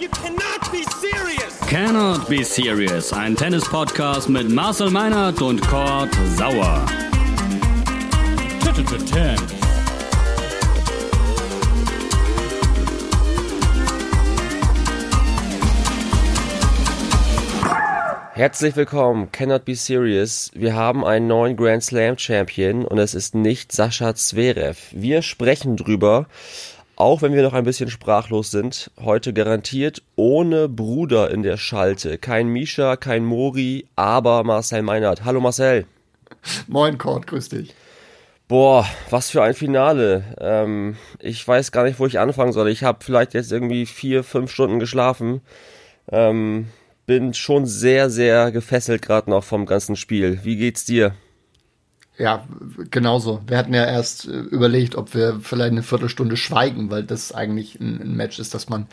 You cannot be serious! Cannot Be Serious, ein Tennis-Podcast mit Marcel Meinert und Kurt Sauer. Herzlich willkommen, Cannot Be Serious. Wir haben einen neuen Grand Slam Champion und es ist nicht Sascha Zverev. Wir sprechen drüber, auch wenn wir noch ein bisschen sprachlos sind. Heute garantiert ohne Bruder in der Schalte. Kein Misha, kein Mori, aber Marcel Meinert. Hallo Marcel. Moin Kurt, grüß dich. Boah, was für ein Finale. Ähm, ich weiß gar nicht, wo ich anfangen soll. Ich habe vielleicht jetzt irgendwie vier, fünf Stunden geschlafen. Ähm, bin schon sehr, sehr gefesselt gerade noch vom ganzen Spiel. Wie geht's dir? Ja, genauso. Wir hatten ja erst äh, überlegt, ob wir vielleicht eine Viertelstunde schweigen, weil das eigentlich ein, ein Match ist, das man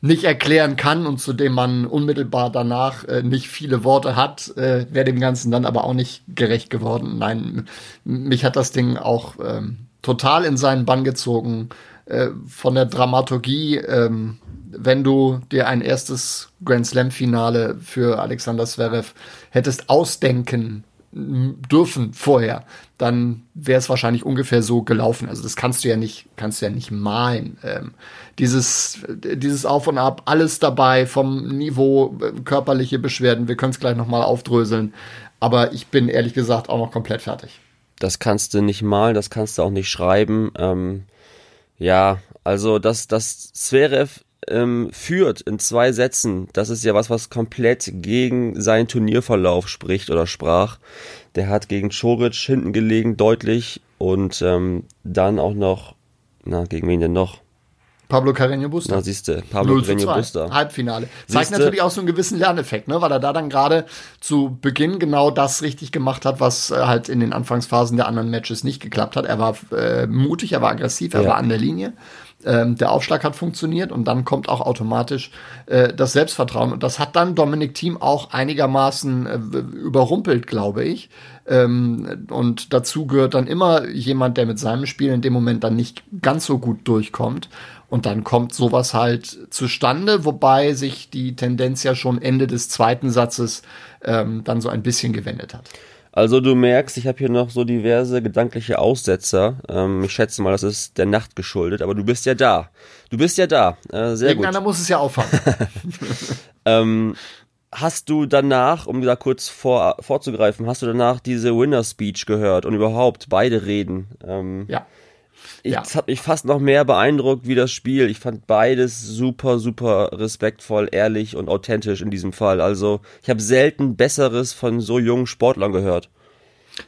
nicht erklären kann und zu dem man unmittelbar danach äh, nicht viele Worte hat, äh, wäre dem Ganzen dann aber auch nicht gerecht geworden. Nein, mich hat das Ding auch ähm, total in seinen Bann gezogen. Äh, von der Dramaturgie, ähm, wenn du dir ein erstes Grand Slam-Finale für Alexander Zverev hättest ausdenken dürfen vorher, dann wäre es wahrscheinlich ungefähr so gelaufen. Also das kannst du ja nicht, kannst du ja nicht malen. Ähm, dieses, dieses Auf und Ab, alles dabei vom Niveau, äh, körperliche Beschwerden. Wir können es gleich nochmal aufdröseln. Aber ich bin ehrlich gesagt auch noch komplett fertig. Das kannst du nicht malen, das kannst du auch nicht schreiben. Ähm, ja, also dass das Zverev ähm, führt in zwei Sätzen, das ist ja was, was komplett gegen seinen Turnierverlauf spricht oder sprach. Der hat gegen Choric hinten gelegen, deutlich, und ähm, dann auch noch, na, gegen wen denn noch? Pablo Carreño Busta. Na, siehste, Pablo Carreño Busta. Halbfinale. Zeigt siehste? natürlich auch so einen gewissen Lerneffekt, ne? weil er da dann gerade zu Beginn genau das richtig gemacht hat, was äh, halt in den Anfangsphasen der anderen Matches nicht geklappt hat. Er war äh, mutig, er war aggressiv, er ja. war an der Linie ähm, der Aufschlag hat funktioniert und dann kommt auch automatisch äh, das Selbstvertrauen. Und das hat dann Dominik Thiem auch einigermaßen äh, überrumpelt, glaube ich. Ähm, und dazu gehört dann immer jemand, der mit seinem Spiel in dem Moment dann nicht ganz so gut durchkommt. Und dann kommt sowas halt zustande, wobei sich die Tendenz ja schon Ende des zweiten Satzes ähm, dann so ein bisschen gewendet hat. Also du merkst, ich habe hier noch so diverse gedankliche Aussetzer. Ähm, ich schätze mal, das ist der Nacht geschuldet, aber du bist ja da. Du bist ja da. Äh, sehr Irgendeiner gut. muss es ja auffangen. ähm, hast du danach, um da kurz vor, vorzugreifen, hast du danach diese Winner Speech gehört und überhaupt beide Reden? Ähm, ja. Ich, ja. Das hat mich fast noch mehr beeindruckt wie das Spiel. Ich fand beides super, super respektvoll, ehrlich und authentisch in diesem Fall. Also ich habe selten Besseres von so jungen Sportlern gehört.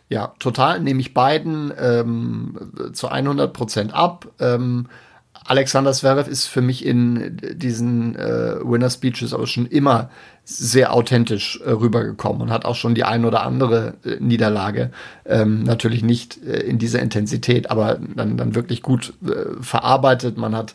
Ja, total. Nehme ich beiden ähm, zu 100 Prozent ab. Ähm, Alexander Zverev ist für mich in diesen äh, Winner Speeches auch schon immer sehr authentisch äh, rübergekommen und hat auch schon die ein oder andere äh, Niederlage ähm, natürlich nicht äh, in dieser Intensität, aber dann, dann wirklich gut äh, verarbeitet. Man hat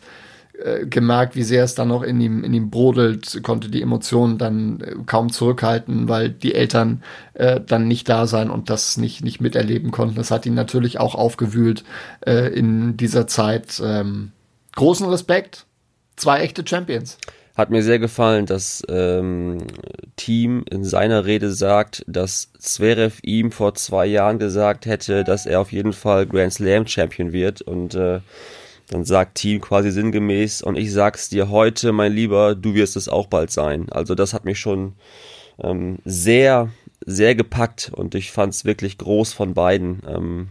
äh, gemerkt, wie sehr es dann noch in ihm, in ihm brodelt, konnte die Emotionen dann äh, kaum zurückhalten, weil die Eltern äh, dann nicht da sein und das nicht, nicht miterleben konnten. Das hat ihn natürlich auch aufgewühlt äh, in dieser Zeit. Ähm, großen Respekt. Zwei echte Champions. Hat mir sehr gefallen, dass ähm, Team in seiner Rede sagt, dass Zverev ihm vor zwei Jahren gesagt hätte, dass er auf jeden Fall Grand Slam Champion wird und äh, dann sagt Team quasi sinngemäß und ich sag's dir heute, mein Lieber, du wirst es auch bald sein. Also das hat mich schon ähm, sehr, sehr gepackt und ich fand's wirklich groß von beiden. Ähm,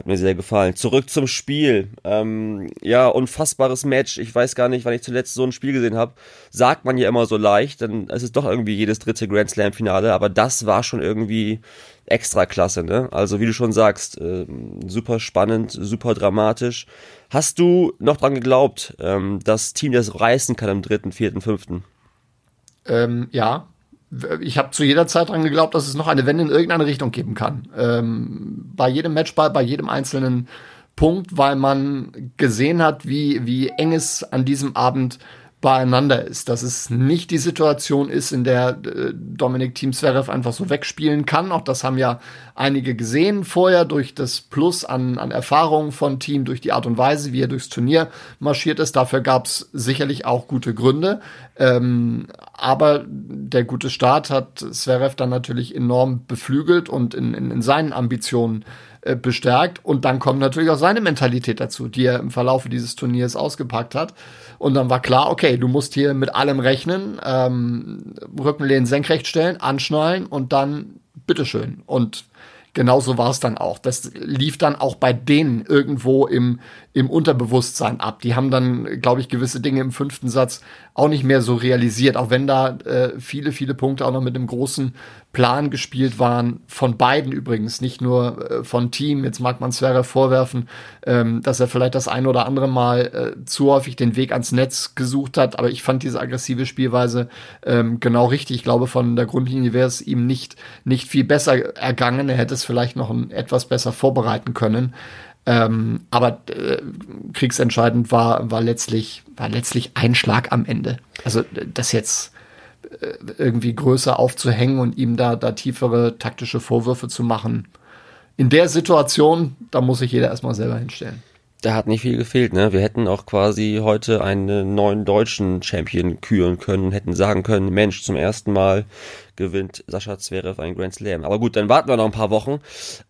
hat mir sehr gefallen. Zurück zum Spiel. Ähm, ja, unfassbares Match. Ich weiß gar nicht, wann ich zuletzt so ein Spiel gesehen habe. Sagt man ja immer so leicht, dann ist es doch irgendwie jedes dritte Grand Slam Finale. Aber das war schon irgendwie extra klasse, ne? Also wie du schon sagst, äh, super spannend, super dramatisch. Hast du noch dran geglaubt, ähm, dass Team das reißen kann im dritten, vierten, fünften? Ähm, ja, ich habe zu jeder Zeit dran geglaubt, dass es noch eine Wende in irgendeine Richtung geben kann. Ähm, bei jedem Matchball, bei jedem einzelnen Punkt, weil man gesehen hat, wie, wie eng es an diesem Abend beieinander ist, dass es nicht die Situation ist, in der äh, Dominik Team Zverev einfach so wegspielen kann. Auch das haben ja einige gesehen vorher durch das Plus an, an Erfahrung von Team, durch die Art und Weise, wie er durchs Turnier marschiert ist. Dafür gab es sicherlich auch gute Gründe. Ähm, aber der gute Start hat Zverev dann natürlich enorm beflügelt und in, in, in seinen Ambitionen äh, bestärkt. Und dann kommt natürlich auch seine Mentalität dazu, die er im Verlaufe dieses Turniers ausgepackt hat. Und dann war klar, okay, du musst hier mit allem rechnen, ähm, Rückenlehnen senkrecht stellen, anschnallen und dann bitteschön. Und genauso war es dann auch. Das lief dann auch bei denen irgendwo im, im Unterbewusstsein ab. Die haben dann, glaube ich, gewisse Dinge im fünften Satz auch nicht mehr so realisiert, auch wenn da äh, viele, viele Punkte auch noch mit einem großen Plan gespielt waren, von beiden übrigens, nicht nur äh, von Team. Jetzt mag man Zverev vorwerfen, ähm, dass er vielleicht das ein oder andere Mal äh, zu häufig den Weg ans Netz gesucht hat, aber ich fand diese aggressive Spielweise ähm, genau richtig. Ich glaube, von der Grundlinie wäre es ihm nicht, nicht viel besser ergangen. Er hätte es vielleicht noch ein, etwas besser vorbereiten können. Ähm, aber äh, kriegsentscheidend war, war letztlich, war letztlich ein Schlag am Ende. Also das jetzt irgendwie größer aufzuhängen und ihm da, da tiefere taktische Vorwürfe zu machen. In der Situation, da muss sich jeder erstmal selber hinstellen. Da hat nicht viel gefehlt, ne? Wir hätten auch quasi heute einen neuen deutschen Champion küren können, hätten sagen können, Mensch, zum ersten Mal gewinnt Sascha Zverev ein Grand Slam. Aber gut, dann warten wir noch ein paar Wochen.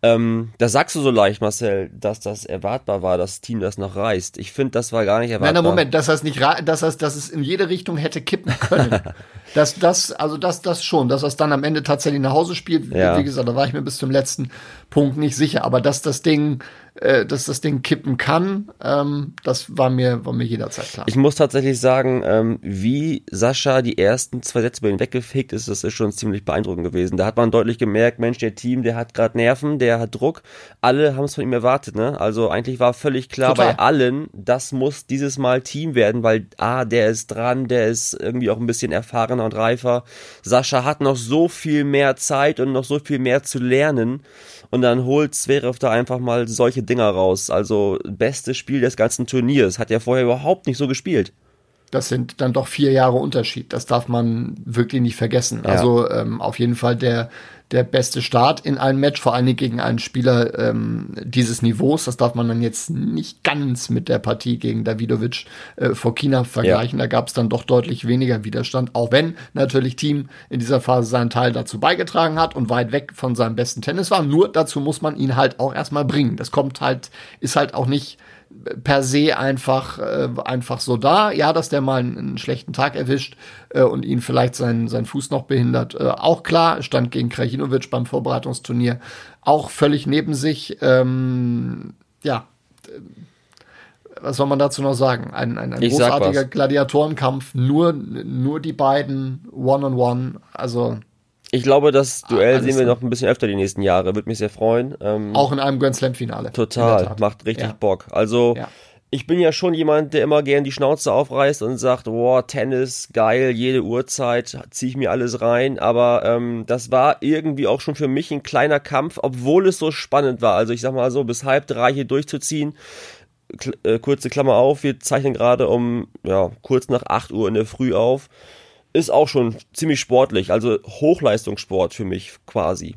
Ähm, das sagst du so leicht, Marcel, dass das erwartbar war, dass das Team das noch reißt. Ich finde, das war gar nicht erwartbar. Nein, nein, Moment, dass das nicht, dass das, dass es in jede Richtung hätte kippen können. das, das, also das, das schon, dass das dann am Ende tatsächlich nach Hause spielt. Ja. Wie gesagt, da war ich mir bis zum letzten Punkt nicht sicher. Aber dass das Ding, äh, dass das Ding kippen kann, ähm, das war mir, war mir jederzeit klar. Ich muss tatsächlich sagen, ähm, wie Sascha die ersten zwei Sätze bei ihm weggefegt ist, das ist schon ziemlich beeindruckend gewesen. Da hat man deutlich gemerkt, Mensch, der Team, der hat gerade Nerven, der hat Druck. Alle haben es von ihm erwartet, ne? Also eigentlich war völlig klar Total. bei allen, das muss dieses Mal Team werden, weil ah, der ist dran, der ist irgendwie auch ein bisschen erfahrener und reifer. Sascha hat noch so viel mehr Zeit und noch so viel mehr zu lernen. Und dann holt Zverev da einfach mal solche Dinger raus. Also bestes Spiel des ganzen Turniers. Hat er vorher überhaupt nicht so gespielt. Das sind dann doch vier Jahre Unterschied. Das darf man wirklich nicht vergessen. Ja. Also ähm, auf jeden Fall der, der beste Start in einem Match, vor allen Dingen gegen einen Spieler ähm, dieses Niveaus. Das darf man dann jetzt nicht ganz mit der Partie gegen Davidovic äh, vor China vergleichen. Ja. Da gab es dann doch deutlich weniger Widerstand, auch wenn natürlich Team in dieser Phase seinen Teil dazu beigetragen hat und weit weg von seinem besten Tennis war. Nur dazu muss man ihn halt auch erstmal bringen. Das kommt halt, ist halt auch nicht per se einfach, äh, einfach so da. Ja, dass der mal einen, einen schlechten Tag erwischt äh, und ihn vielleicht seinen, seinen Fuß noch behindert. Äh, auch klar, stand gegen Krajinovic beim Vorbereitungsturnier auch völlig neben sich. Ähm, ja, was soll man dazu noch sagen? Ein, ein, ein großartiger Gladiatorenkampf, nur, nur die beiden One-on-One. -on -one. Also ich glaube, das Duell Alles sehen wir noch ein bisschen öfter die nächsten Jahre. Würde mich sehr freuen. Ähm, auch in einem Grand Slam Finale. Total, macht richtig ja. Bock. Also ja. ich bin ja schon jemand, der immer gern die Schnauze aufreißt und sagt, wow, Tennis, geil, jede Uhrzeit, ziehe ich mir alles rein. Aber ähm, das war irgendwie auch schon für mich ein kleiner Kampf, obwohl es so spannend war. Also ich sag mal so, bis halb drei hier durchzuziehen. Äh, kurze Klammer auf, wir zeichnen gerade um ja, kurz nach 8 Uhr in der Früh auf ist auch schon ziemlich sportlich, also Hochleistungssport für mich quasi.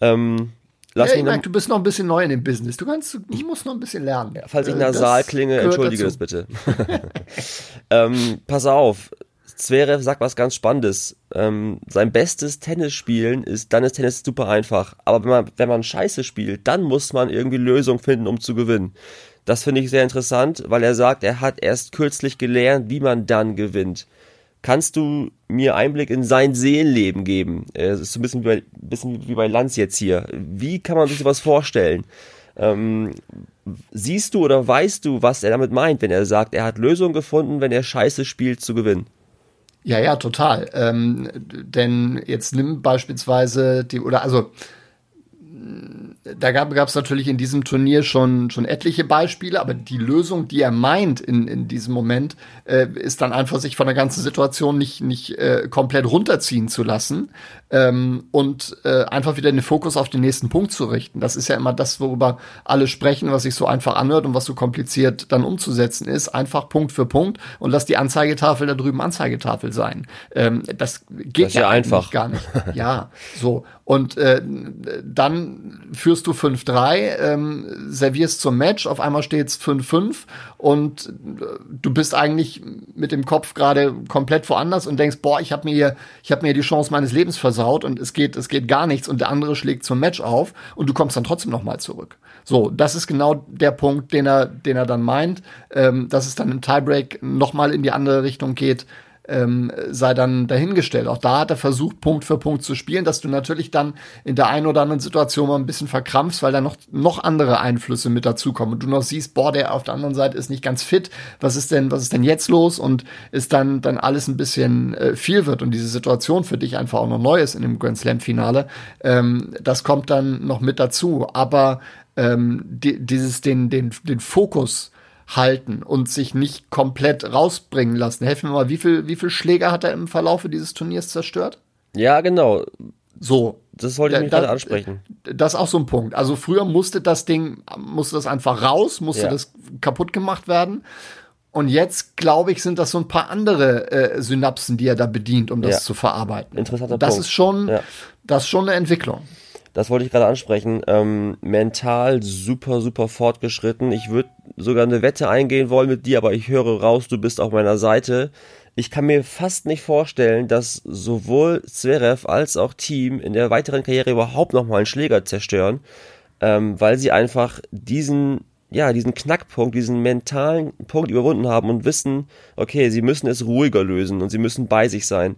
Ähm, Lass ja, ich merke, du bist noch ein bisschen neu in dem Business. Du kannst, ich muss noch ein bisschen lernen. Ja, falls ich äh, nasal klinge, entschuldige dazu. das bitte. ähm, pass auf, Zverev sagt was ganz Spannendes. Ähm, sein bestes Tennis spielen ist, dann ist Tennis super einfach. Aber wenn man, wenn man Scheiße spielt, dann muss man irgendwie Lösungen finden, um zu gewinnen. Das finde ich sehr interessant, weil er sagt, er hat erst kürzlich gelernt, wie man dann gewinnt. Kannst du mir Einblick in sein Seelenleben geben? Es ist so ein bisschen wie bei, bisschen wie bei Lanz jetzt hier. Wie kann man sich sowas vorstellen? Ähm, siehst du oder weißt du, was er damit meint, wenn er sagt, er hat Lösungen gefunden, wenn er Scheiße spielt, zu gewinnen? Ja, ja, total. Ähm, denn jetzt nimm beispielsweise die, oder also da gab es natürlich in diesem Turnier schon, schon etliche Beispiele, aber die Lösung, die er meint in, in diesem Moment, äh, ist dann einfach, sich von der ganzen Situation nicht, nicht äh, komplett runterziehen zu lassen ähm, und äh, einfach wieder den Fokus auf den nächsten Punkt zu richten. Das ist ja immer das, worüber alle sprechen, was sich so einfach anhört und was so kompliziert dann umzusetzen ist. Einfach Punkt für Punkt und lass die Anzeigetafel da drüben Anzeigetafel sein. Ähm, das geht das ja, ja einfach gar nicht. ja, so. Und äh, dann führst du 5-3, ähm, servierst zum Match, auf einmal steht's 5-5 und äh, du bist eigentlich mit dem Kopf gerade komplett woanders und denkst, boah, ich habe mir hier, mir die Chance meines Lebens versaut und es geht, es geht gar nichts und der andere schlägt zum Match auf und du kommst dann trotzdem noch mal zurück. So, das ist genau der Punkt, den er, den er dann meint, ähm, dass es dann im Tiebreak noch mal in die andere Richtung geht ähm, sei dann dahingestellt. Auch da hat er versucht, Punkt für Punkt zu spielen, dass du natürlich dann in der einen oder anderen Situation mal ein bisschen verkrampfst, weil da noch, noch andere Einflüsse mit dazukommen und du noch siehst, boah, der auf der anderen Seite ist nicht ganz fit. Was ist denn, was ist denn jetzt los? Und ist dann, dann alles ein bisschen äh, viel wird und diese Situation für dich einfach auch noch neu ist in dem Grand Slam Finale. Ähm, das kommt dann noch mit dazu. Aber ähm, die, dieses, den, den, den Fokus halten und sich nicht komplett rausbringen lassen. Helfen mir mal, wie viel, wie viel Schläger hat er im Verlaufe dieses Turniers zerstört? Ja, genau. So. Das wollte ich mich da, gerade ansprechen. Das ist auch so ein Punkt. Also früher musste das Ding, musste das einfach raus, musste ja. das kaputt gemacht werden. Und jetzt, glaube ich, sind das so ein paar andere äh, Synapsen, die er da bedient, um das ja. zu verarbeiten. Interessanter das Punkt. ist schon, ja. das ist schon eine Entwicklung das wollte ich gerade ansprechen, ähm, mental super, super fortgeschritten. Ich würde sogar eine Wette eingehen wollen mit dir, aber ich höre raus, du bist auf meiner Seite. Ich kann mir fast nicht vorstellen, dass sowohl Zverev als auch Team in der weiteren Karriere überhaupt nochmal einen Schläger zerstören, ähm, weil sie einfach diesen, ja, diesen Knackpunkt, diesen mentalen Punkt überwunden haben und wissen, okay, sie müssen es ruhiger lösen und sie müssen bei sich sein.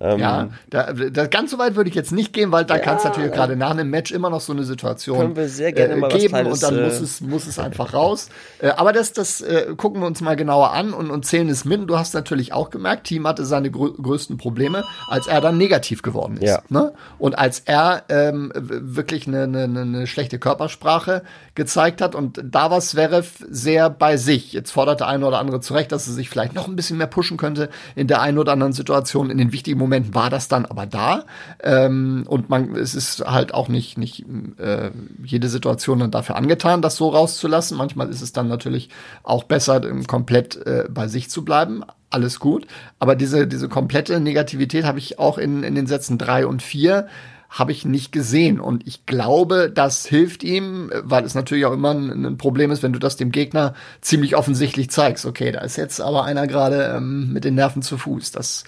Ähm, ja, da, da, ganz so weit würde ich jetzt nicht gehen, weil da ja, kann es natürlich gerade nach einem Match immer noch so eine Situation können wir sehr gerne äh, mal geben Kleines, und dann muss äh, es, muss es einfach raus. Äh, aber das, das äh, gucken wir uns mal genauer an und, und zählen es mit. Du hast natürlich auch gemerkt, Team hatte seine grö größten Probleme, als er dann negativ geworden ist. Ja. Ne? Und als er ähm, wirklich eine, eine, eine schlechte Körpersprache gezeigt hat und da war Zverev sehr bei sich. Jetzt forderte eine oder andere zurecht, dass er sich vielleicht noch ein bisschen mehr pushen könnte in der einen oder anderen Situation, in den wichtigen Momenten Momenten war das dann aber da. Ähm, und man, es ist halt auch nicht, nicht äh, jede Situation dann dafür angetan, das so rauszulassen. Manchmal ist es dann natürlich auch besser, komplett äh, bei sich zu bleiben. Alles gut. Aber diese, diese komplette Negativität habe ich auch in, in den Sätzen drei und vier habe ich nicht gesehen. Und ich glaube, das hilft ihm, weil es natürlich auch immer ein, ein, Problem ist, wenn du das dem Gegner ziemlich offensichtlich zeigst. Okay, da ist jetzt aber einer gerade ähm, mit den Nerven zu Fuß. Das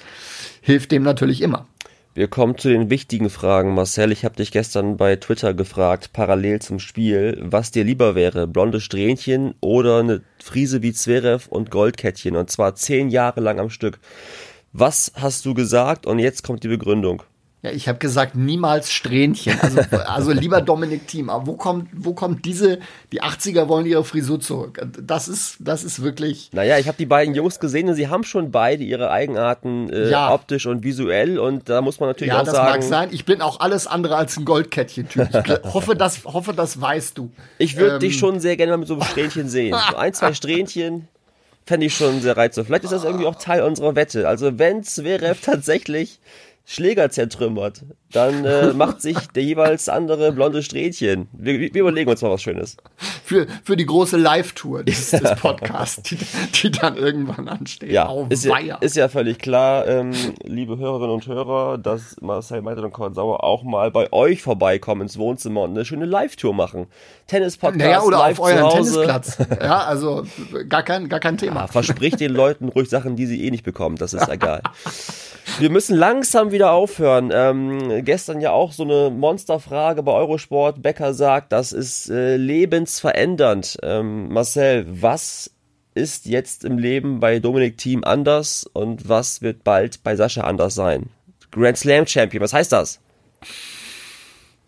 hilft dem natürlich immer. Wir kommen zu den wichtigen Fragen, Marcel. Ich habe dich gestern bei Twitter gefragt, parallel zum Spiel, was dir lieber wäre, blonde Strähnchen oder eine Friese wie Zverev und Goldkettchen, und zwar zehn Jahre lang am Stück. Was hast du gesagt? Und jetzt kommt die Begründung. Ja, ich habe gesagt, niemals Strähnchen. Also, also lieber Dominik Thiem. Aber wo kommt, wo kommt diese, die 80er wollen ihre Frisur zurück? Das ist, das ist wirklich. Naja, ich habe die beiden Jungs gesehen und sie haben schon beide ihre Eigenarten äh, ja. optisch und visuell und da muss man natürlich ja, auch sagen. Ja, das mag sein. Ich bin auch alles andere als ein Goldkettchen-Typ. Ich hoffe, das, hoffe, das weißt du. Ich würde ähm. dich schon sehr gerne mal mit so einem Strähnchen sehen. So ein, zwei Strähnchen fände ich schon sehr reizvoll. Vielleicht ist das irgendwie auch Teil unserer Wette. Also wenn Zverev tatsächlich Schläger zertrümmert, dann äh, macht sich der jeweils andere blonde Strähnchen. Wir, wir, überlegen uns mal was Schönes. Für, für die große Live-Tour des, des Podcasts, die, die, dann irgendwann ansteht. Ja, oh, ist, ja ist ja völlig klar, ähm, liebe Hörerinnen und Hörer, dass Marcel Meiter und Kurt Sauer auch mal bei euch vorbeikommen ins Wohnzimmer und eine schöne Live-Tour machen. Tennis-Podcast naja, oder auf euren Tennisplatz. Ja, also gar kein, gar kein Thema. Ja, verspricht den Leuten ruhig Sachen, die sie eh nicht bekommen. Das ist egal. Wir müssen langsam wieder aufhören. Ähm, gestern ja auch so eine Monsterfrage bei Eurosport. Becker sagt, das ist äh, lebensverändernd. Ähm, Marcel, was ist jetzt im Leben bei Dominik Team anders und was wird bald bei Sascha anders sein? Grand Slam Champion, was heißt das?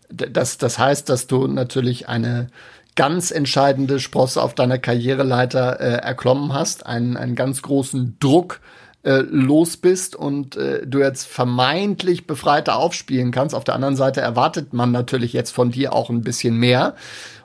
Das, das heißt, dass du natürlich eine ganz entscheidende Sprosse auf deiner Karriereleiter äh, erklommen hast, einen, einen ganz großen Druck äh, los bist und äh, du jetzt vermeintlich befreiter aufspielen kannst. Auf der anderen Seite erwartet man natürlich jetzt von dir auch ein bisschen mehr.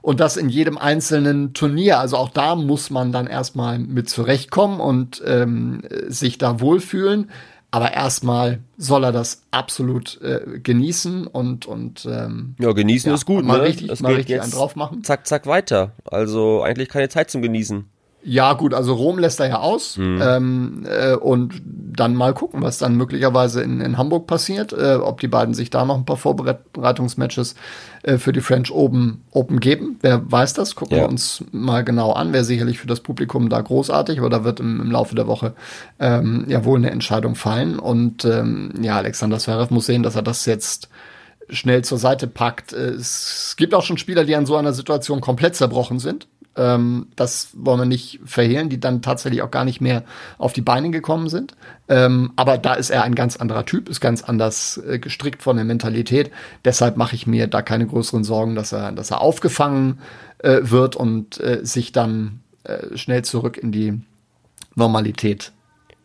Und das in jedem einzelnen Turnier. Also auch da muss man dann erstmal mit zurechtkommen und ähm, sich da wohlfühlen. Aber erstmal soll er das absolut äh, genießen und und ähm, ja genießen ja, ist gut, mal ne? richtig, es mal richtig jetzt einen drauf machen. Zack, zack weiter. Also eigentlich keine Zeit zum Genießen. Ja, gut, also Rom lässt er ja aus. Mhm. Ähm, äh, und dann mal gucken, was dann möglicherweise in, in Hamburg passiert, äh, ob die beiden sich da noch ein paar Vorbereitungsmatches äh, für die French Open, Open geben. Wer weiß das? Gucken Ja. wir uns mal genau an. Wäre sicherlich für das Publikum da großartig, aber da wird im, im Laufe der Woche ähm, ja wohl eine Entscheidung fallen. Und ähm, ja, Alexander Zverev muss sehen, dass er das jetzt schnell zur Seite packt. Es gibt auch schon Spieler, die an so einer Situation komplett zerbrochen sind. Ähm, das wollen wir nicht verhehlen, die dann tatsächlich auch gar nicht mehr auf die Beine gekommen sind. Ähm, aber da ist er ein ganz anderer Typ, ist ganz anders äh, gestrickt von der Mentalität. Deshalb mache ich mir da keine größeren Sorgen, dass er, dass er aufgefangen äh, wird und äh, sich dann äh, schnell zurück in die Normalität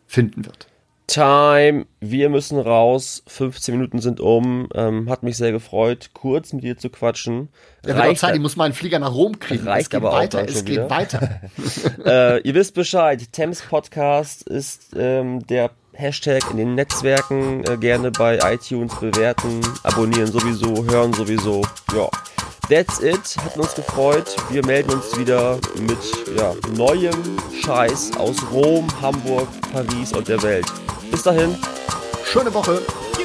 finden wird. Time, wir müssen raus. 15 Minuten sind um. Ähm, hat mich sehr gefreut, kurz mit dir zu quatschen. Ja, auch Zeit, ich muss meinen Flieger nach Rom kriegen. Reicht es geht aber auch weiter, dann es geht weiter. äh, ihr wisst Bescheid. Thames Podcast ist ähm, der Hashtag in den Netzwerken. Äh, gerne bei iTunes bewerten, abonnieren sowieso, hören sowieso. Ja. That's it. Hat uns gefreut. Wir melden uns wieder mit ja, neuem Scheiß aus Rom, Hamburg, Paris und der Welt. Bis dahin. Schöne Woche. You